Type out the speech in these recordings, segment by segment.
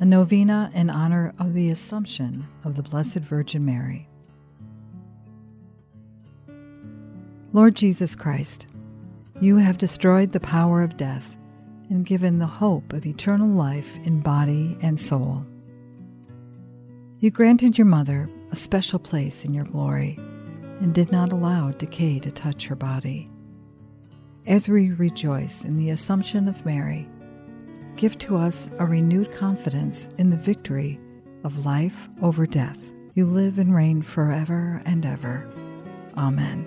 a novena in honor of the Assumption of the Blessed Virgin Mary. Lord Jesus Christ, you have destroyed the power of death and given the hope of eternal life in body and soul. You granted your mother a special place in your glory and did not allow decay to touch her body. As we rejoice in the Assumption of Mary, give to us a renewed confidence in the victory of life over death. You live and reign forever and ever. Amen.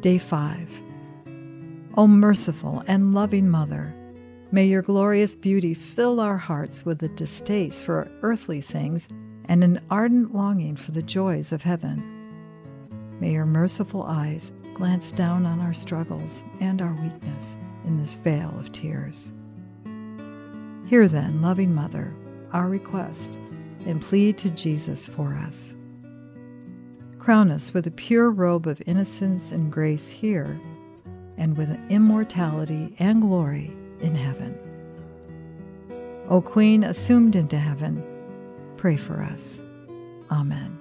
Day 5. O merciful and loving Mother, may your glorious beauty fill our hearts with a distaste for earthly things and an ardent longing for the joys of heaven. May your merciful eyes glance down on our struggles and our weakness in this vale of tears. Hear then, loving Mother, our request and plead to Jesus for us. Crown us with a pure robe of innocence and grace here, and with immortality and glory in heaven. O Queen assumed into heaven, pray for us. Amen.